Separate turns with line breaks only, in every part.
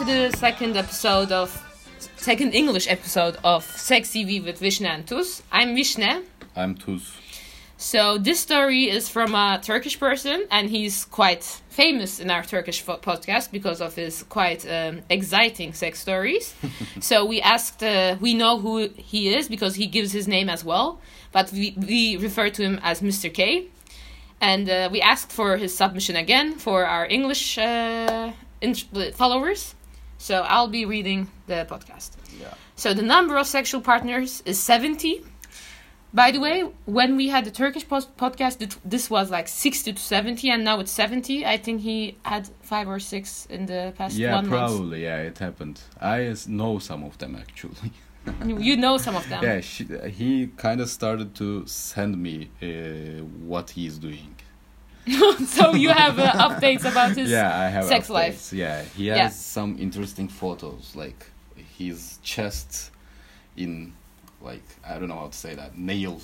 To the second episode of second English episode of Sex TV with Vishne and Tuz. I'm Vishne.
I'm Tuz.
So this story is from a Turkish person, and he's quite famous in our Turkish podcast because of his quite um, exciting sex stories. so we asked, uh, we know who he is because he gives his name as well, but we, we refer to him as Mr. K. And uh, we asked for his submission again for our English uh, followers. So I'll be reading the podcast.
Yeah.
So the number of sexual partners is 70. By the way, when we had the Turkish post- podcast, this was like 60 to 70, and now it's 70. I think he had five or six in the past
Yeah,
one month.
probably. Yeah, it happened. I know some of them actually.
You, you know some of them.
yeah, she, he kind of started to send me uh, what he's doing.
so you have uh, updates about his.
yeah, I have
sex
updates.
life.
Yeah, he has
Yeah.
some interesting photos, like his chest in, like I don't know how to say that nail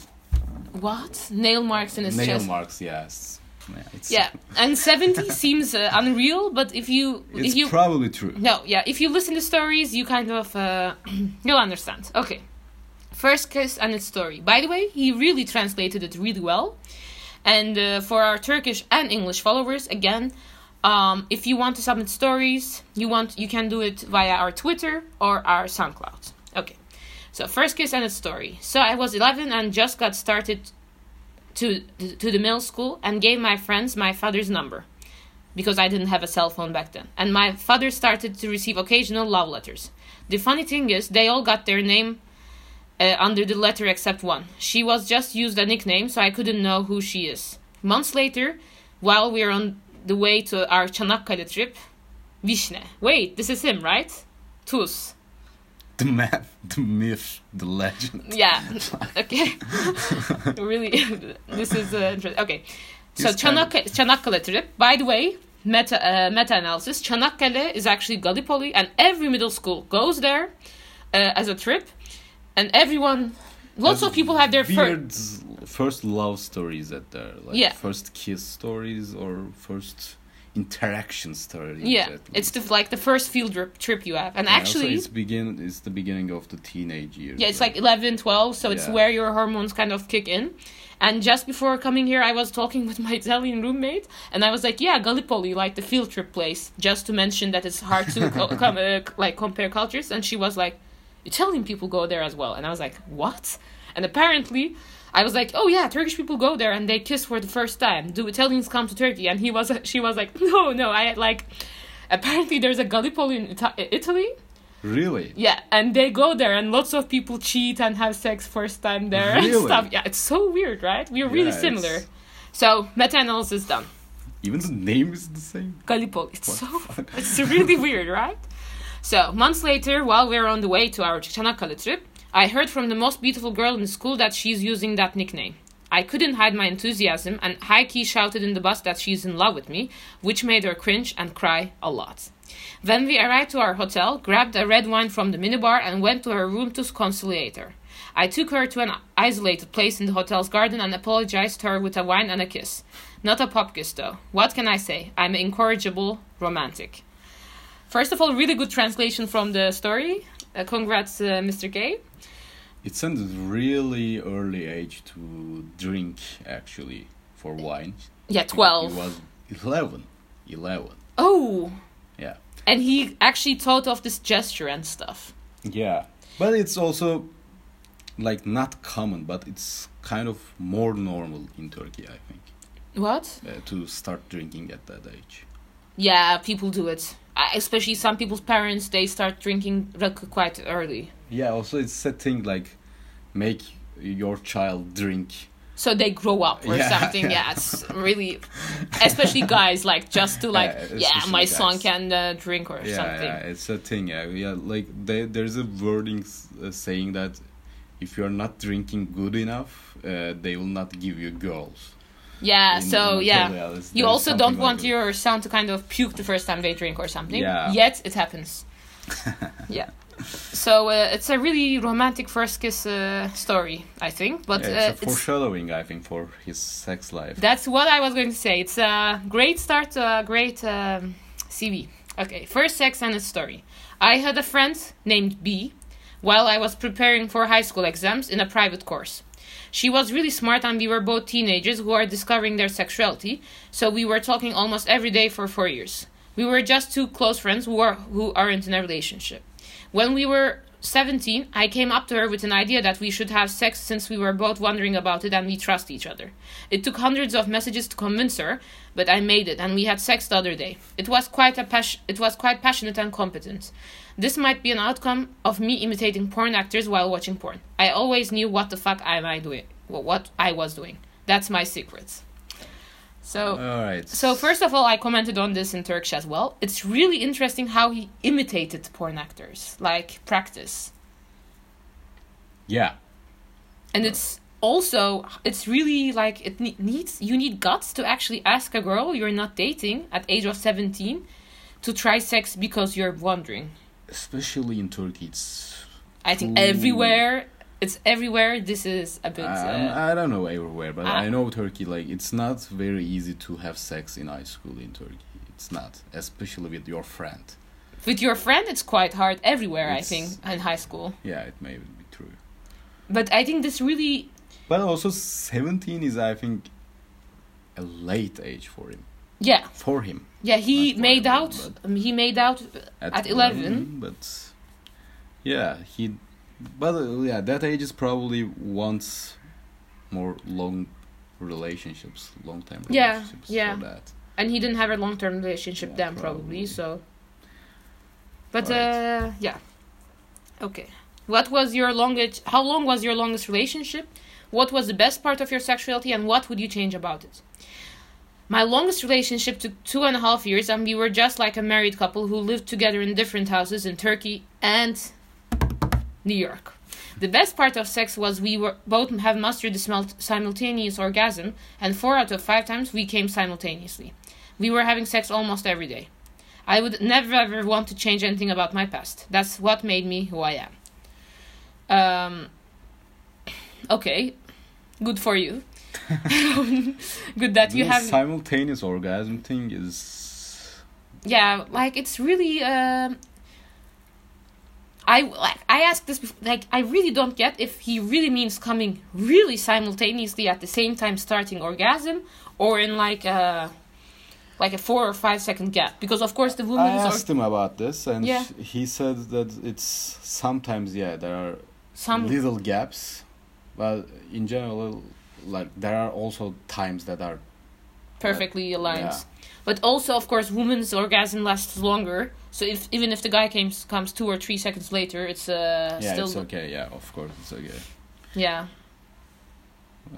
What? Nail marks in his
nail
chest.
Nail marks. Yes. Yeah, it's,
Yeah, and 70 seems uh, unreal, but if you.
It's
if you
probably true.
No, yeah. If you listen to stories, you kind of uh, you'll understand. Okay, first kiss and its story. By the way, he really translated it really well. And uh, for our Turkish and English followers, again, um, if you want to submit stories, you want you can do it via our Twitter or our SoundCloud. Okay, so first kiss and a story. So I was 11 and just got started to to the middle school and gave my friends my father's number because I didn't have a cell phone back then. And my father started to receive occasional love letters. The funny thing is, they all got their name uh, under the letter except one. She was just used a nickname, so I couldn't know who she is. Months later, while we are on the way to our Çanakkale trip, Vishne. Wait, this is him, right? Tuz.
The man, the myth, the legend.
Yeah. Okay. really, this is uh, interesting. Okay. So Çanakkale, Çanakkale trip. By the way, meta uh, meta analysis. Çanakkale is actually Gallipoli, and every middle school goes there uh, as a trip, and everyone, lots of people have their first.
weird first love stories at there, like
Yeah.
first kiss stories or first interaction stories.
Yeah, it's the, like the first field trip, trip you have, and
Yeah,
actually,
it's begin it's the beginning of the teenage years.
Yeah, it's like 11, 12, so it's
Yeah.
where your hormones kind of kick in. And just before coming here, I was talking with my Italian roommate, and I was like, "Yeah, Gallipoli, like the field trip place." Just to mention that it's hard to co- com- uh, like compare cultures, and she was like, "Italian people go there as well," and I was like, "What?" And apparently, I was like, "Oh yeah, Turkish people go there and they kiss for the first time. Do Italians come to Turkey?" And he was, she was like, "No, no, I like." Apparently, there's a Gallipoli in Ita- Italy,
really.
yeah, and they go there, and lots of people cheat and have sex first time there and stuff. Yeah, it's so weird, right? We're really
Yeah,
similar.
it's-
So meta analysis done.
Even the name is the same.
Gallipoli. It's
What
so it's really weird, right? So months later, while we were on the way to our Çanakkale trip, I heard from the most beautiful girl in school that she's using that nickname. I couldn't hide my enthusiasm and high key shouted in the bus that she's in love with me, which made her cringe and cry a lot. When we arrived to our hotel, grabbed a red wine from the minibar and went to her room to conciliate her. I took her to an isolated place in the hotel's garden and apologized to her with a wine and a kiss. Not a pop kiss though. What can I say? I'm incorrigible romantic. First of all, really good translation from the story. Uh, congrats, uh, Mr. K.
It sounded really early age to drink actually for wine.
Yeah, twelve.
It
12.
was 11. 11.
Oh,
Yeah.
and he actually thought of this gesture and stuff.
Yeah. But it's also like not common, but it's kind of more normal in Turkey, I think,
What?
uh, to start drinking at that age.
Yeah, people do it. Especially some people's parents, they start drinking quite early.
Yeah, also it's a thing like make your child drink.
So they grow up or
Yeah,
something.
yeah.
Yeah, it's really, especially guys, like just to like,
Yeah,
yeah, my son can uh, drink or something.
yeah, it's a thing. Yeah, yeah. Like they, there's a wording uh, saying that if you're not drinking good enough, uh, they will not give you girls.
Yeah,
in-
so
in
yeah.
Anatolia,
You
there's
also don't want
that.
your son to kind of puke the first time they drink or something.
Yeah.
Yet it happens. yeah. So uh, it's a really romantic first kiss uh, story, I think. But
Yeah,
uh,
it's a foreshadowing, I think, for his sex life.
that's what I was going to say. It's a great start, to a great um, CV. Okay, first sex and its story. I had a friend named B while I was preparing for high school exams in a private course. She was really smart, and we were both teenagers who are discovering their sexuality, so we were talking almost every day for four years. We were just two close friends who, are, who aren't in a relationship. When we were 17, I came up to her with an idea that we should have sex since we were both wondering about it and we trust each other. It took hundreds of messages to convince her, but I made it and we had sex the other day. It was quite a pas- it was quite passionate and competent. This might be an outcome of me imitating porn actors while watching porn. I always knew what the fuck am I doing, what I was doing. That's my secret. So
All right.
so first of all, I commented on this in Turkish as well. It's really interesting how he imitated porn actors, like practice,
yeah.
and it's also it's really like it needs you need guts to actually ask a girl you're not dating at age of seventeen to try sex because you're wondering.
Especially in Turkey, it's.
I think everywhere it's everywhere. This is a bit.
Um,
Uh,
I don't know everywhere, but
Ah.
I know Turkey. Like it's not very easy to have sex in high school in Turkey. It's not, especially with your friend.
with your friend, it's quite hard everywhere. I think in high school,
Yeah, it may be true.
but I think this really
But also, seventeen is, I think, a late age for him.
yeah
For him,
yeah he
Not
made
everyone,
out he made out At 11?
But yeah, he. But uh, yeah, that age is probably wants more long relationships, long time
Yeah,
relationships
yeah.
for that.
and he didn't have a long term relationship
Yeah,
then probably,
probably.
so but
Right.
uh yeah okay what was your longest how long was your longest relationship what was the best part of your sexuality and what would you change about it my longest relationship took two and a half years and we were just like a married couple who lived together in different houses in turkey and new york the best part of sex was we were both have mastered the simultaneous orgasm and four out of five times we came simultaneously we were having sex almost every day. I would never ever want to change anything about my past. That's what made me who I am. Um, okay, good for you. good that you
The
have.
simultaneous orgasm thing is
yeah, like it's really. Um, I like I asked this before, like I really don't get if he really means coming really simultaneously at the same time starting orgasm or in like a like a four or five second gap because of course the woman.
I
woman's or
asked him about this, and
Yeah.
he said that it's sometimes yeah there are
some
little gaps, but in general, like there are also times that are
perfectly aligned.
Yeah.
But also, of course, women's orgasm lasts longer. So if even if the guy comes comes two or three seconds later, it's uh,
yeah
still
it's okay yeah of course it's okay
yeah.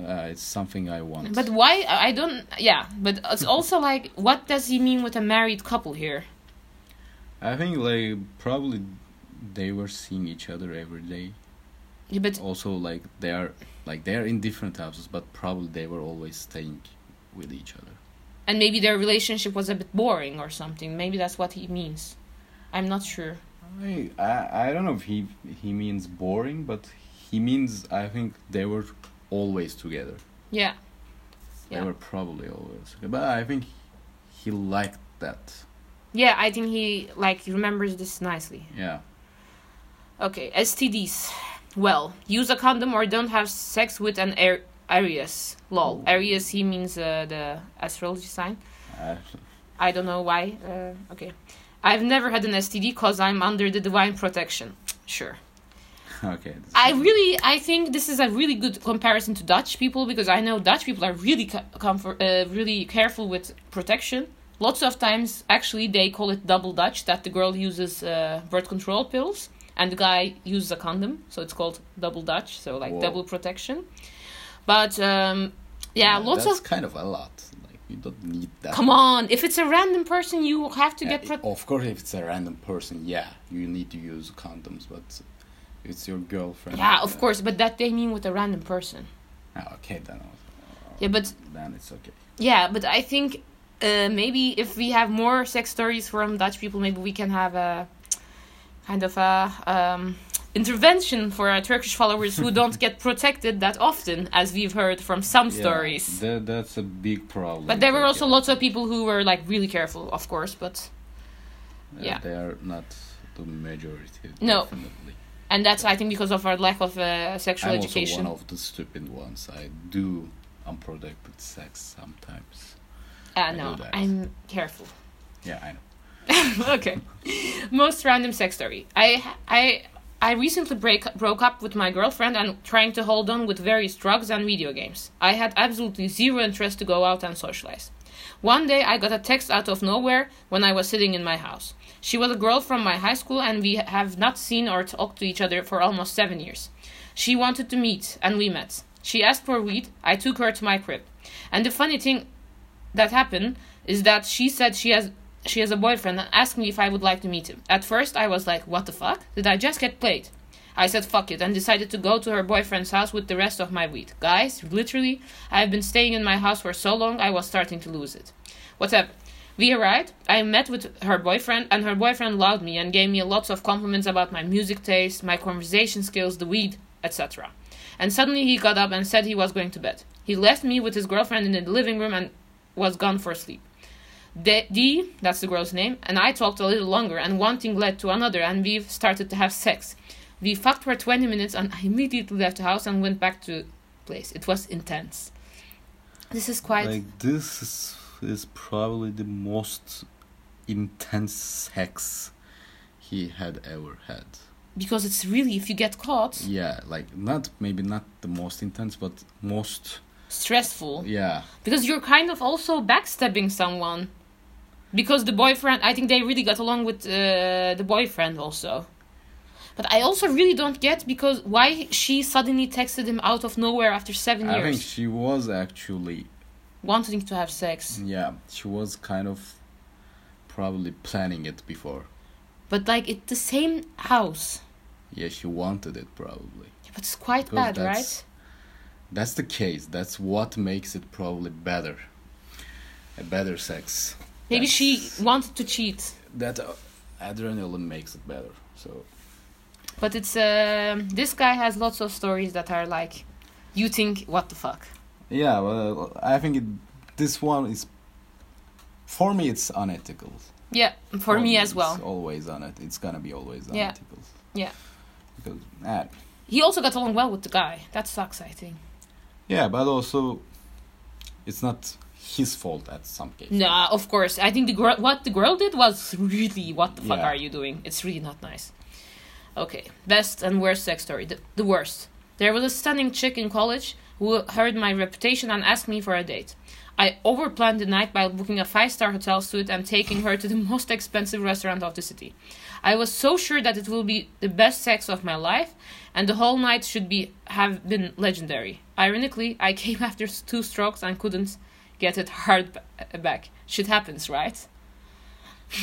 uh, it's something I want.
But why? I I don't. Yeah, but it's also like, what does he mean with a married couple here?
I think like probably they were seeing each other every day.
Yeah, but
Also like they are like they are in different houses, but probably they were always staying with each other.
and maybe their relationship was a bit boring or something. Maybe that's what he means. I'm not sure.
I, I I don't know if he he means boring, but he means I think they were always together.
Yeah.
They
Yeah.
were probably always together. But I think he liked that.
Yeah, I think he like remembers this nicely.
Yeah.
Okay, STDs. Well, use a condom or don't have sex with an Ar- Aries. Lol. Aries, he means uh, the astrology sign.
Uh,
I don't know why. Uh, okay. I've never had an STD because I'm under the divine protection. Sure.
okay.
I really, I think this is a really good comparison to Dutch people because I know Dutch people are really comfort, uh, really careful with protection. Lots of times, actually, they call it double Dutch that the girl uses uh, birth control pills and the guy uses a condom, so it's called double Dutch, so like
Whoa.
double protection. But um, yeah, lots of.
that's
of
kind of a lot. You don't need that.
come on. If it's a random person, you have to get pro-
of course, if it's a random person, yeah, you need to use condoms. But if it's your girlfriend.
yeah, of course. But that they mean with a random person.
ah, okay, then. uh,
Yeah, but
then it's okay.
Yeah, but I think uh, maybe if we have more sex stories from Dutch people, maybe we can have a kind of a um, intervention for our Turkish followers who don't get protected that often, as we've heard from some
Yeah,
stories.
that, that's a big problem.
But there were also
Turkey.
lots of people who were like really careful, of course. But
Uh,
Yeah.
they are not the majority.
No.
definitely.
and that's I think because of our lack of uh, sexual
I'm
education.
also one of the stupid ones. I do unprotected sex sometimes.
uh,
I
no, I'm careful.
Yeah, I know.
okay. Most random sex story. I I I recently break broke up with my girlfriend and trying to hold on with various drugs and video games. I had absolutely zero interest to go out and socialize. One day I got a text out of nowhere when I was sitting in my house. She was a girl from my high school and we have not seen or talked to each other for almost 7 years. She wanted to meet and we met. She asked for weed. I took her to my crib. And the funny thing that happened is that she said she has she has a boyfriend and asked me if I would like to meet him. At first, I was like, "What the fuck? Did I just get played?" I said fuck it and decided to go to her boyfriend's house with the rest of my weed. Guys, literally, I have been staying in my house for so long I was starting to lose it. Whatever. We arrived. I met with her boyfriend, and her boyfriend loved me and gave me lots of compliments about my music taste, my conversation skills, the weed, etc. And suddenly he got up and said he was going to bed. He left me with his girlfriend in the living room and was gone for sleep. De- Dee, that's the girl's name, and I talked a little longer, and one thing led to another, and we started to have sex. We fucked for 20 minutes, and I immediately left the house and went back to place. It was intense. This is quite.
Like this is, is probably the most intense sex he had ever had.
because it's really, if you get caught,
Yeah, like not maybe not the most intense, but most
stressful.
yeah.
Because you're kind of also backstabbing someone. Because the boyfriend, I think they really got along with uh, the boyfriend also. But I also really don't get because why she suddenly texted him out of nowhere after seven
I think she was actually
wanting to have sex.
yeah, she was kind of probably planning it before.
But like it's the same house.
Yeah, she wanted it probably.
But it's quite
Because
bad, right?
That's the case. That's what makes it probably better. A better sex.
Maybe she wanted to cheat.
That uh, adrenaline makes it better. So
But it's um this guy has lots of stories that are like, you think what the fuck?
yeah, well, I think it, this one is for me it's unethical.
Yeah, for me as
It's
well.
always on it. It's gonna be always
Yeah.
unethical.
Yeah.
Because ah,
He also got along well with the guy. That sucks, I think.
yeah, but also it's not his fault at some case.
Nah, uh, of course. I think the girl, what the girl did was really, what the fuck
Yeah.
are you doing? It's really not nice. Okay, best and worst sex story. The, the worst. There was a stunning chick in college who heard my reputation and asked me for a date. I overplanned the night by booking a five star hotel suite and taking her to the most expensive restaurant of the city. I was so sure that it will be the best sex of my life, and the whole night should be have been legendary. Ironically, I came after two strokes and couldn't get it hard ba- back. Shit happens, right?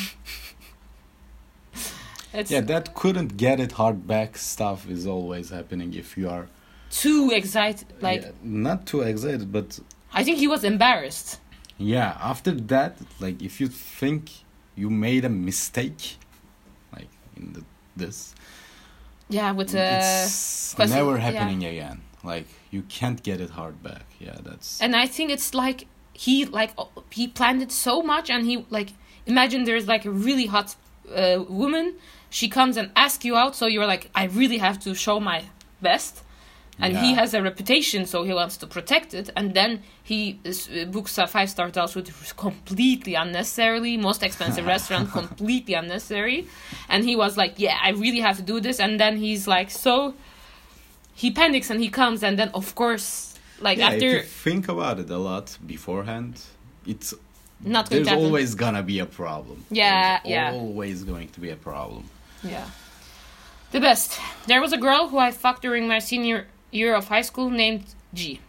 Yeah, that couldn't get it hard back stuff is always happening if you are
too excited. Like
yeah, not too excited, but
I think he was embarrassed.
yeah, after that, like if you think you made a mistake, like in the this,
Yeah, with uh,
it's
question-
never
yeah.
happening again. Like you can't get it hard back. Yeah, that's
and I think it's like he like oh, he planned it so much, and he like imagine there's like a really hot uh, woman. She comes and asks you out, so you're like, I really have to show my best. And he has a reputation, so he wants to protect it. And then he is, uh, books a five star hotel suite completely unnecessarily, most expensive restaurant completely unnecessary. And he was like, "Yeah, I really have to do this." And then he's like, so he panics and he comes, and then of course, like
yeah,
after
if you think about it a lot beforehand, it's
not going
there's always gonna be a problem.
Yeah,
There's
yeah.
Always going to be a problem.
Yeah. The best. There was a girl who I fucked during my senior year of high school named G.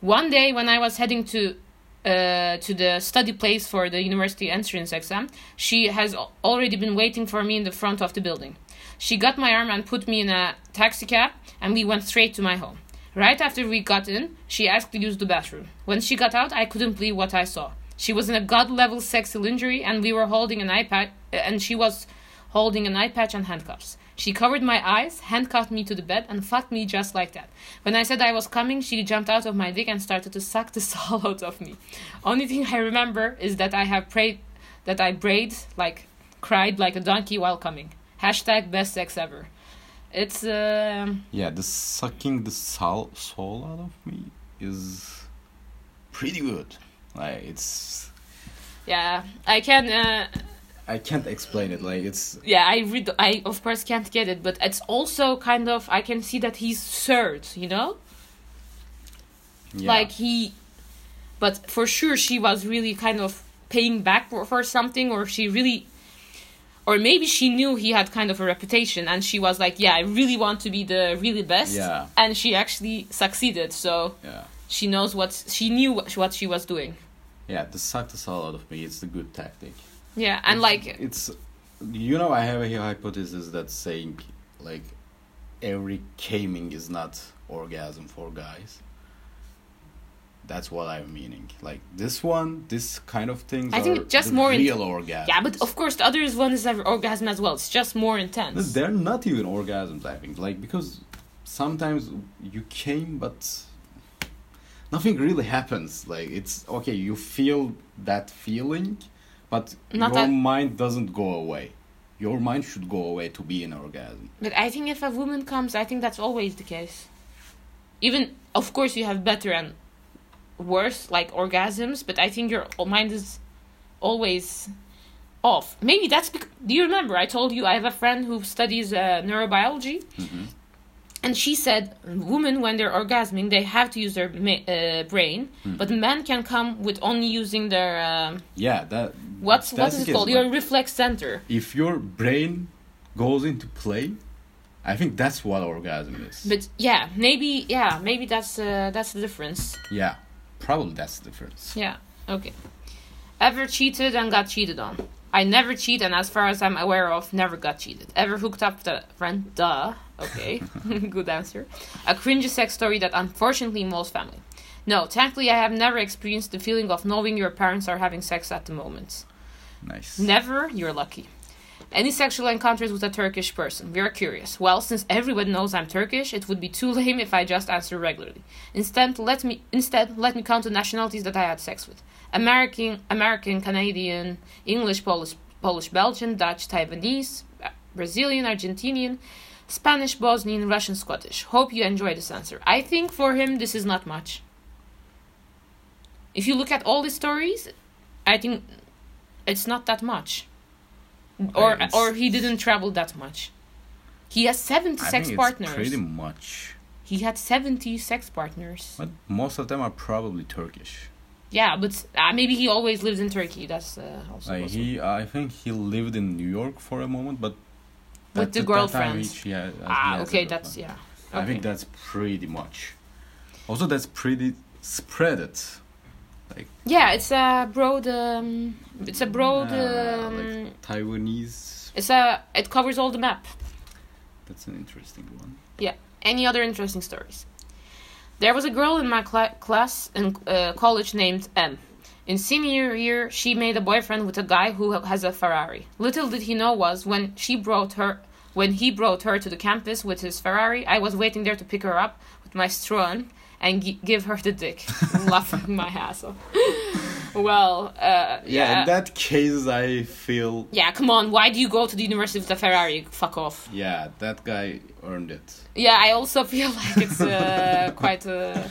One day when I was heading to uh, to the study place for the university entrance exam, she has already been waiting for me in the front of the building. She got my arm and put me in a taxi cab, and we went straight to my home. Right after we got in, she asked to use the bathroom. When she got out, I couldn't believe what I saw. She was in a god level sexy lingerie, and we were holding an iPad, and she was holding an eye patch and handcuffs. She covered my eyes, handcuffed me to the bed, and fucked me just like that. When I said I was coming, she jumped out of my dick and started to suck the soul out of me. Only thing I remember is that I have prayed, that I brayed like cried like a donkey while coming. Hashtag best sex ever. It's um
Yeah, the sucking the soul soul out of me is pretty good. Like it's
yeah. I can uh,
I can't explain it. Like it's
yeah. I read. I of course can't get it, but it's also kind of. I can see that he's third. You know.
yeah.
like he but for sure she was really kind of paying back for, for something or she really or maybe she knew he had kind of a reputation and she was like yeah i really want to be the really best
Yeah.
and she actually succeeded so
yeah.
she knows what she knew what, she was doing
Yeah, the sucked the soul out of me. It's the good tactic.
yeah and like
it's you know I have a hypothesis that saying like every gaming is not orgasm for guys. That's what I'm meaning. Like this one, this kind of things.
I think just more
real orgasm.
yeah but of course the other one is an orgasm as well it's just more intense
they're not even orgasms. I think like because sometimes you came but nothing really happens. Like it's okay, you feel that feeling, but
Not
your
that-
mind doesn't go away. Your mind should go away to be an orgasm.
But I think if a woman comes, I think that's always the case. Even, of course, you have better and worse, like orgasms, but I think your mind is always off. Maybe that's because. Do you remember? I told you I have a friend who studies uh, neurobiology,
Mhm.
and she said women, when they're orgasming, they have to use their ma- uh, brain,
Hmm.
but men can come with only using their. Um,
Yeah, that.
what's what is it called? Your reflex center.
If your brain goes into play, I think that's what orgasm is.
But yeah, maybe yeah, maybe that's uh, that's the difference.
yeah, probably that's the difference.
Yeah. Okay. Ever cheated and got cheated on? I never cheat, and as far as I'm aware of, never got cheated. Ever hooked up with a friend? Duh. Okay. Good answer. A cringy sex story that unfortunately involves family. No, thankfully, I have never experienced the feeling of knowing your parents are having sex at the moment.
Nice.
Never, you're lucky. Any sexual encounters with a Turkish person? We are curious. Well, since everyone knows I'm Turkish, it would be too lame if I just answer regularly. Instead, let me instead let me count the nationalities that I had sex with: American, American, Canadian, English, Polish, Polish, Belgian, Dutch, Taiwanese, Brazilian, Argentinian, Spanish, Bosnian, Russian, Scottish. Hope you enjoy this answer. I think for him this is not much. If you look at all the stories, I think it's not that much or
it's-
or he didn't travel that much. He has seventy
I
sex partners.
Pretty much.
He had seventy sex partners.
But most of them are probably Turkish.
Yeah, but uh, maybe he always lives in Turkey. That's uh, also
Like
possible.
he, I think he lived in New York for a moment, but
With the girlfriends.
he- yeah,
ah, okay, that's
girlfriend.
yeah.
I think that's pretty much. Also, that's pretty spread it. Like
Yeah, it's a broad. Um, it's a broad.
uh,
Um,
like Taiwanese.
it's a. It covers all the map.
That's an interesting one. Yeah.
Any other interesting stories? There was a girl in my cla- class in uh, college named M. In senior year, she made a boyfriend with a guy who has a Ferrari. Little did he know was when she brought her when he brought her to the campus with his Ferrari, I was waiting there to pick her up with my Citroen and gi- give her the dick, laughing my ass off. well, uh,
Yeah,
yeah,
in that case, I feel.
yeah. Come on, why do you go to the university with a Ferrari? Fuck off.
Yeah, that guy earned it.
Yeah, I also feel like it's uh, quite uh,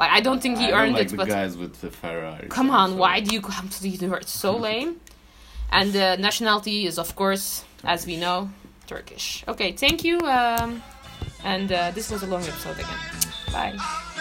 like I don't think he
I don't
earned
like
it,
the
but
guys with the Ferrari.
come on, why do you come to the university? It's so lame. And the nationality is, of course, as we know, Turkish. Okay, thank you. Um, and uh, this was a long episode again. Bye.